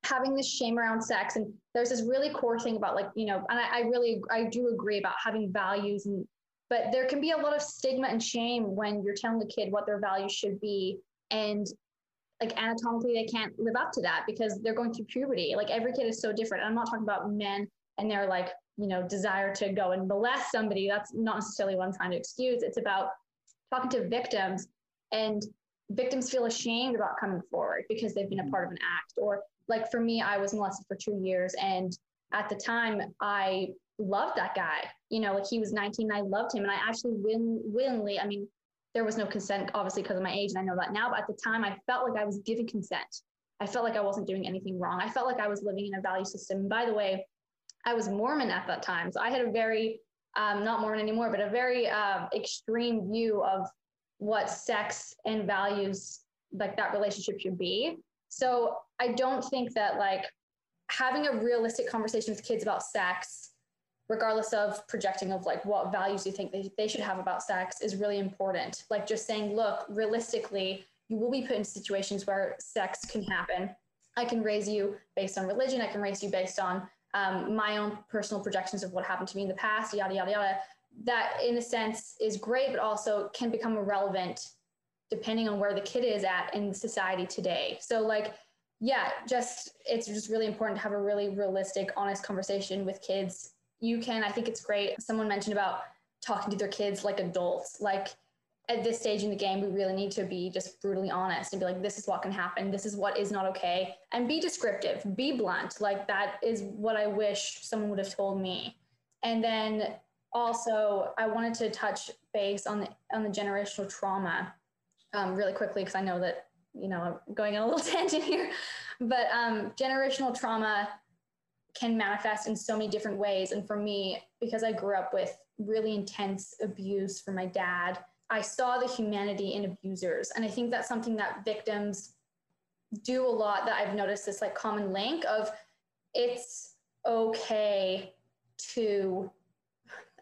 Speaker 6: having this shame around sex and there's this really core thing about like, you know, and I, I really I do agree about having values and but there can be a lot of stigma and shame when you're telling a kid what their values should be and like anatomically they can't live up to that because they're going through puberty like every kid is so different i'm not talking about men and they're like you know desire to go and molest somebody that's not necessarily what i'm trying to excuse it's about talking to victims and victims feel ashamed about coming forward because they've been a part of an act or like for me i was molested for two years and at the time i loved that guy you know like he was 19 i loved him and i actually will, willingly i mean there was no consent, obviously, because of my age, and I know that now. But at the time, I felt like I was giving consent. I felt like I wasn't doing anything wrong. I felt like I was living in a value system. By the way, I was Mormon at that time, so I had a very um, not Mormon anymore, but a very uh, extreme view of what sex and values like that relationship should be. So I don't think that like having a realistic conversation with kids about sex regardless of projecting of like what values you think they, they should have about sex is really important. Like just saying look realistically you will be put in situations where sex can happen. I can raise you based on religion. I can raise you based on um, my own personal projections of what happened to me in the past yada yada yada that in a sense is great but also can become irrelevant depending on where the kid is at in society today so like yeah just it's just really important to have a really realistic honest conversation with kids you can, I think it's great. Someone mentioned about talking to their kids like adults. Like at this stage in the game, we really need to be just brutally honest and be like, this is what can happen. This is what is not okay. And be descriptive, be blunt. Like that is what I wish someone would have told me. And then also, I wanted to touch base on the on the generational trauma um, really quickly because I know that you know I'm going on a little tangent here, but um, generational trauma can manifest in so many different ways. And for me, because I grew up with really intense abuse from my dad, I saw the humanity in abusers. And I think that's something that victims do a lot that I've noticed this like common link of it's okay to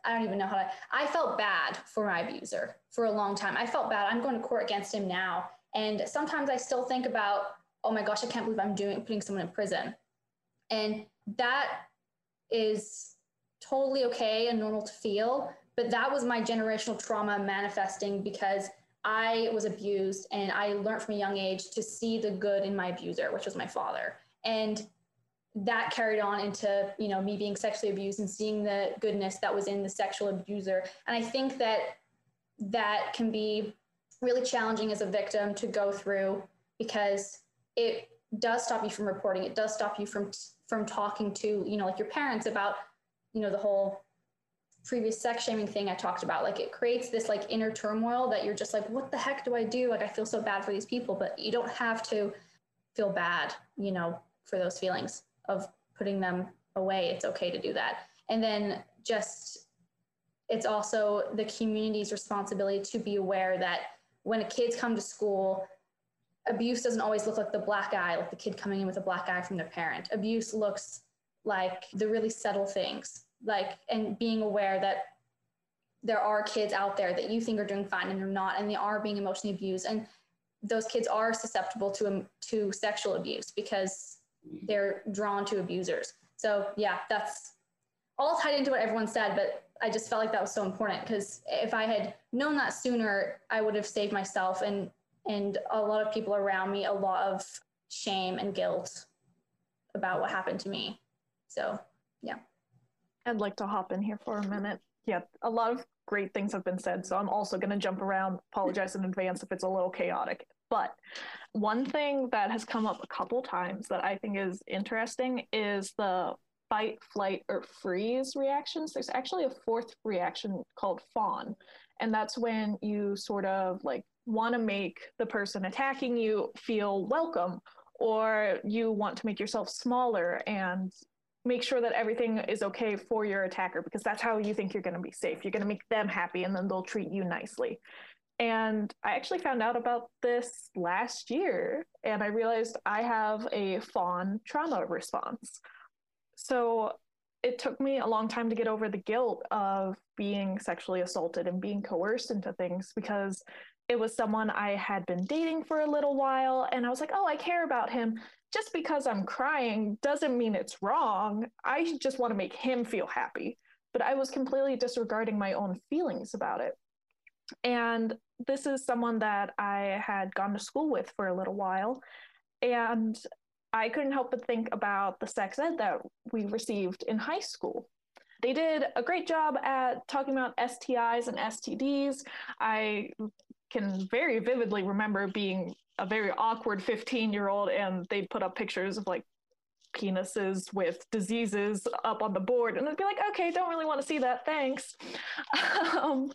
Speaker 6: I don't even know how to I felt bad for my abuser for a long time. I felt bad. I'm going to court against him now. And sometimes I still think about, oh my gosh, I can't believe I'm doing putting someone in prison. And that is totally okay and normal to feel. But that was my generational trauma manifesting because I was abused and I learned from a young age to see the good in my abuser, which was my father. And that carried on into, you know, me being sexually abused and seeing the goodness that was in the sexual abuser. And I think that that can be really challenging as a victim to go through because it does stop you from reporting. It does stop you from from talking to you know like your parents about you know the whole previous sex shaming thing I talked about. Like it creates this like inner turmoil that you're just like, what the heck do I do? Like I feel so bad for these people, but you don't have to feel bad, you know, for those feelings of putting them away. It's okay to do that. And then just it's also the community's responsibility to be aware that when kids come to school, abuse doesn't always look like the black eye, like the kid coming in with a black eye from their parent. Abuse looks like the really subtle things, like, and being aware that there are kids out there that you think are doing fine and they're not, and they are being emotionally abused. And those kids are susceptible to, um, to sexual abuse because they're drawn to abusers. So, yeah, that's all tied into what everyone said, but I just felt like that was so important because if I had known that sooner, I would have saved myself and and a lot of people around me a lot of shame and guilt about what happened to me. So, yeah.
Speaker 11: I'd like to hop in here for a minute. Yeah, a lot of great things have been said, so I'm also going to jump around, apologize in advance if it's a little chaotic. But one thing that has come up a couple times that I think is interesting is the fight, flight, or freeze reactions. There's actually a fourth reaction called fawn, and that's when you sort of like want to make the person attacking you feel welcome or you want to make yourself smaller and make sure that everything is okay for your attacker because that's how you think you're going to be safe. You're going to make them happy and then they'll treat you nicely. And I actually found out about this last year and I realized I have a fawn trauma response. So it took me a long time to get over the guilt of being sexually assaulted and being coerced into things because it was someone I had been dating for a little while. And I was like, oh, I care about him. Just because I'm crying doesn't mean it's wrong. I just want to make him feel happy. But I was completely disregarding my own feelings about it. And this is someone that I had gone to school with for a little while. And I couldn't help but think about the sex ed that we received in high school. They did a great job at talking about STIs and STDs. I can very vividly remember being a very awkward 15 year old and they'd put up pictures of like penises with diseases up on the board and I'd be like okay don't really want to see that thanks. Um,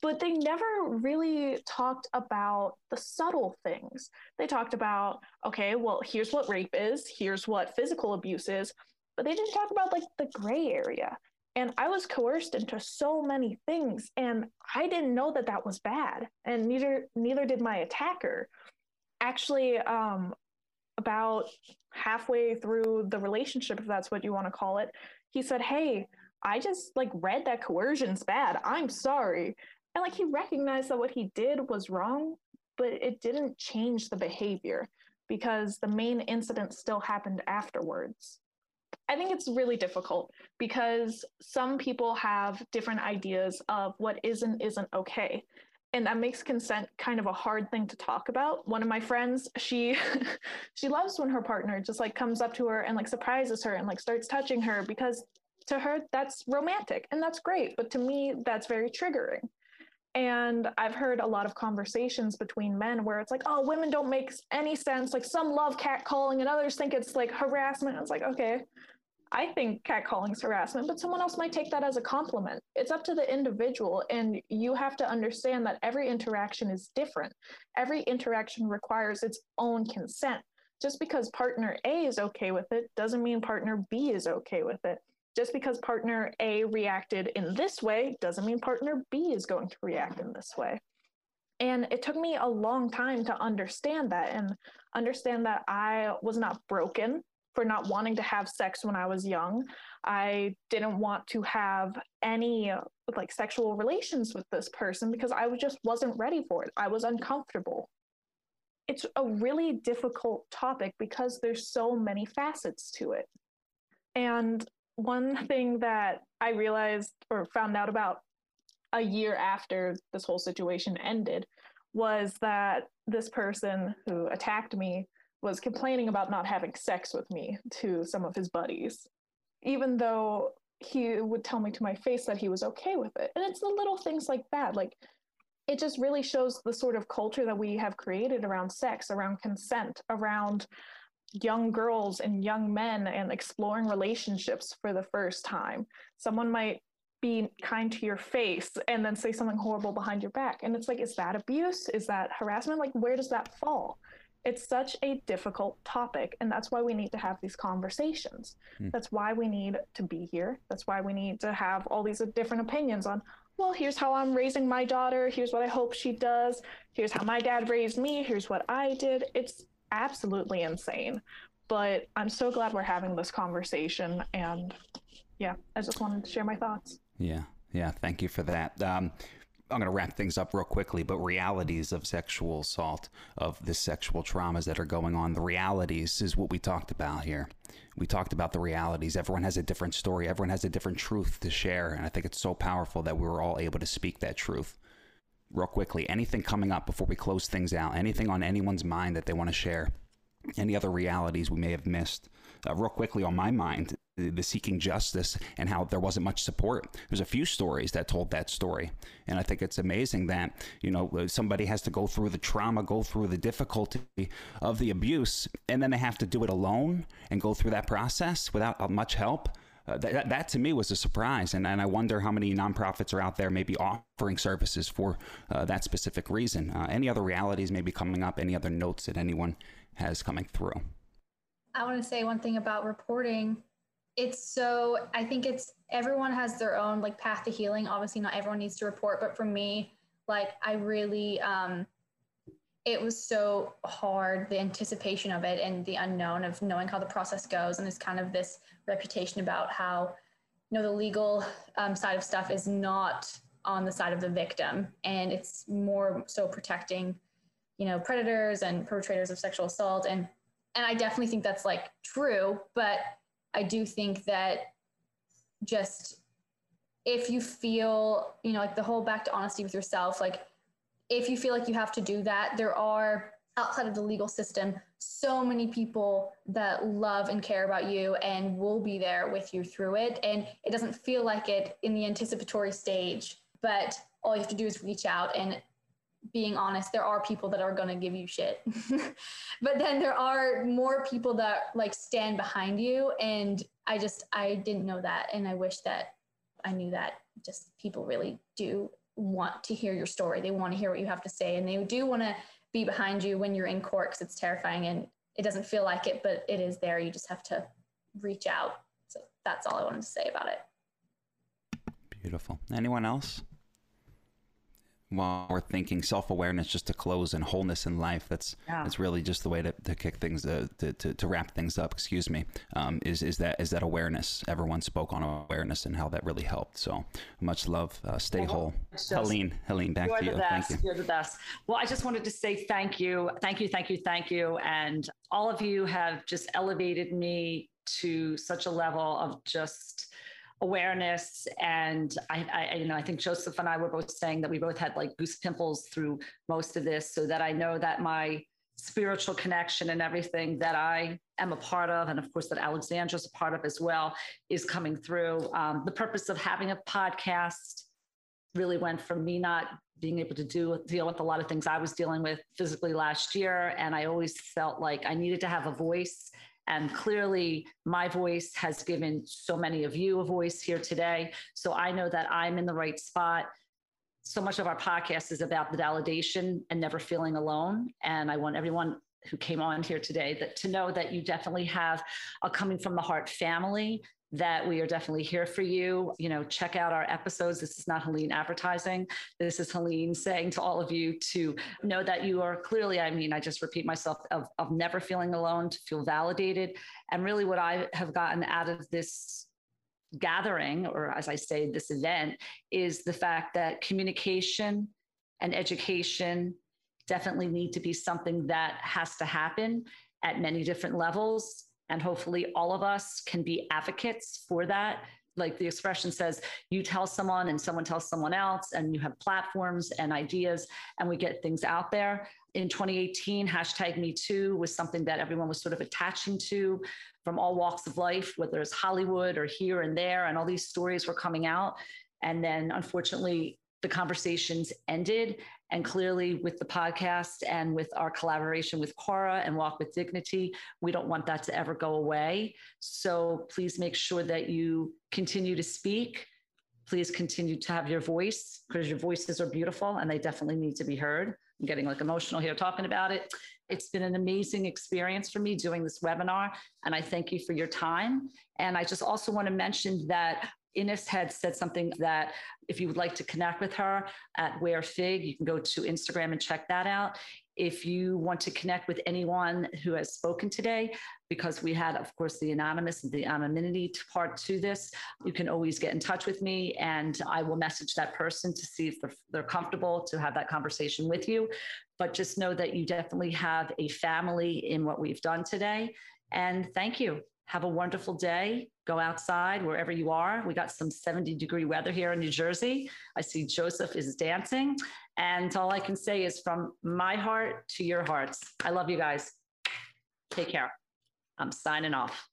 Speaker 11: but they never really talked about the subtle things. They talked about okay well here's what rape is here's what physical abuse is but they didn't talk about like the gray area. And i was coerced into so many things and i didn't know that that was bad and neither neither did my attacker actually um, about halfway through the relationship if that's what you want to call it he said hey i just like read that coercion's bad. I'm sorry. And like he recognized that what he did was wrong but it didn't change the behavior because the main incident still happened afterwards. I think it's really difficult because some people have different ideas of what is and isn't okay. And that makes consent kind of a hard thing to talk about. One of my friends, she she loves when her partner just like comes up to her and like surprises her and like starts touching her because to her that's romantic and that's great, but to me that's very triggering. And I've heard a lot of conversations between men where it's like, oh, women don't make any sense. Like some love catcalling and others think it's like harassment. It's like, okay, I think catcalling is harassment, but someone else might take that as a compliment. It's up to the individual, and you have to understand that every interaction is different. Every interaction requires its own consent. Just because partner A is okay with it doesn't mean partner B is okay with it. Just because partner A reacted in this way doesn't mean partner B is going to react in this way. And it took me a long time to understand that and understand that I was not broken for not wanting to have sex when I was young. I didn't want to have any like sexual relations with this person because I just wasn't ready for it. I was uncomfortable. It's a really difficult topic because there's so many facets to it. And one thing that I realized or found out about a year after this whole situation ended was that this person who attacked me was complaining about not having sex with me to some of his buddies, even though he would tell me to my face that he was okay with it. And it's the little things like that. Like, it just really shows the sort of culture that we have created around sex, around consent, around young girls and young men and exploring relationships for the first time. Someone might be kind to your face and then say something horrible behind your back. And it's like, is that abuse? Is that harassment? Like, where does that fall? It's such a difficult topic and that's why we need to have these conversations. Mm. that's why we need to be here. That's why we need to have all these different opinions on well here's how i'm raising my daughter. Here's what i hope she does. Here's how my dad raised me. Here's what i did. It's absolutely insane. But i'm so glad we're having this conversation and yeah i just wanted to share my thoughts.
Speaker 5: Yeah. Yeah thank you for that. Um, I'm going to wrap things up real quickly, but realities of sexual assault, of the sexual traumas that are going on, the realities is what we talked about here. We talked about the realities. Everyone has a different story, everyone has a different truth to share. And I think it's so powerful that we were all able to speak that truth. Real quickly, anything coming up before we close things out, anything on anyone's mind that they want to share, any other realities we may have missed. Uh, real quickly on my mind the seeking justice and how there wasn't much support. There's a few stories that told that story. And I think it's amazing that, you know, somebody has to go through the trauma, go through the difficulty of the abuse, and then they have to do it alone and go through that process without uh, much help. Uh, that, that to me was a surprise. And, and I wonder how many nonprofits are out there maybe offering services for uh, that specific reason. Uh, any other realities maybe coming up, any other notes that anyone has coming through?
Speaker 6: I want to say one thing about reporting it's so i think it's everyone has their own like path to healing. Obviously not everyone needs to report but for me like i really um it was so hard the anticipation of it and the unknown of knowing how the process goes and it's kind of this reputation about how you know the legal um, side of stuff is not on the side of the victim and it's more so protecting you know predators and perpetrators of sexual assault. And and i definitely think that's like true but i do think that just if you feel you know like the whole back to honesty with yourself like if you feel like you have to do that there are outside of the legal system so many people that love and care about you and will be there with you through it. And it doesn't feel like it in the anticipatory stage but all you have to do is reach out and being honest there are people that are going to give you shit. But then there are more people that like stand behind you and i just i didn't know that and i wish that i knew that just people really do want to hear your story. They want to hear what you have to say and they do want to be behind you when you're in court because it's terrifying and it doesn't feel like it but it is there. You just have to reach out. So that's all i wanted to say about it.
Speaker 5: Beautiful. Anyone else while we're thinking self-awareness just to close and wholeness in life. That's yeah. that's really just the way to, to kick things uh, to, to, to wrap things up excuse me um, is is that is that awareness. Everyone spoke on awareness and how that really helped. So much love. Uh, stay well, whole. just, helene helene back to you.
Speaker 1: Best.
Speaker 5: thank you.
Speaker 1: You're the best. Well i just wanted to say thank you thank you thank you thank you. And all of you have just elevated me to such a level of just awareness. And I, I, you know i think joseph and i were both saying that we both had like goose pimples through most of this so that i know that my spiritual connection and everything that i am a part of and of course that alexandra's a part of as well is coming through. Um, the purpose of having a podcast really went from me not being able to do deal with a lot of things i was dealing with physically last year and i always felt like i needed to have a voice and clearly, my voice has given so many of you a voice here today. So I know that I'm in the right spot. So much of our podcast is about the validation and never feeling alone. And I want everyone who came on here today that to know that you definitely have a coming from the heart family that we are definitely here for you. You know, check out our episodes. This is not Helene advertising. This is Helene saying to all of you to know that you are clearly, I mean, I just repeat myself, of, of never feeling alone, to feel validated. And really, what I have gotten out of this gathering, or as I say, this event, is the fact that communication and education definitely need to be something that has to happen at many different levels and hopefully, all of us can be advocates for that. Like the expression says, you tell someone and someone tells someone else, and you have platforms and ideas, and we get things out there. In 2018, hashtag Me Too was something that everyone was sort of attaching to from all walks of life, whether it's Hollywood or here and there, and all these stories were coming out. And then, unfortunately, the conversations ended. And clearly, with the podcast and with our collaboration with Cora and Walk with Dignity, we don't want that to ever go away. So please make sure that you continue to speak. Please continue to have your voice because your voices are beautiful and they definitely need to be heard. I'm getting like emotional here talking about it. It's been an amazing experience for me doing this webinar, and I thank you for your time. And I just also want to mention that Ines had said something that if you would like to connect with her at wearefig, you can go to Instagram and check that out. If you want to connect with anyone who has spoken today, because we had, of course, the anonymous and the anonymity part to this, you can always get in touch with me and I will message that person to see if they're, they're comfortable to have that conversation with you. But just know that you definitely have a family in what we've done today. And thank you. Have a wonderful day. Go outside wherever you are. We got some 70 degree weather here in New Jersey. I see Joseph is dancing. And all I can say is from my heart to your hearts. I love you guys. Take care. I'm signing off.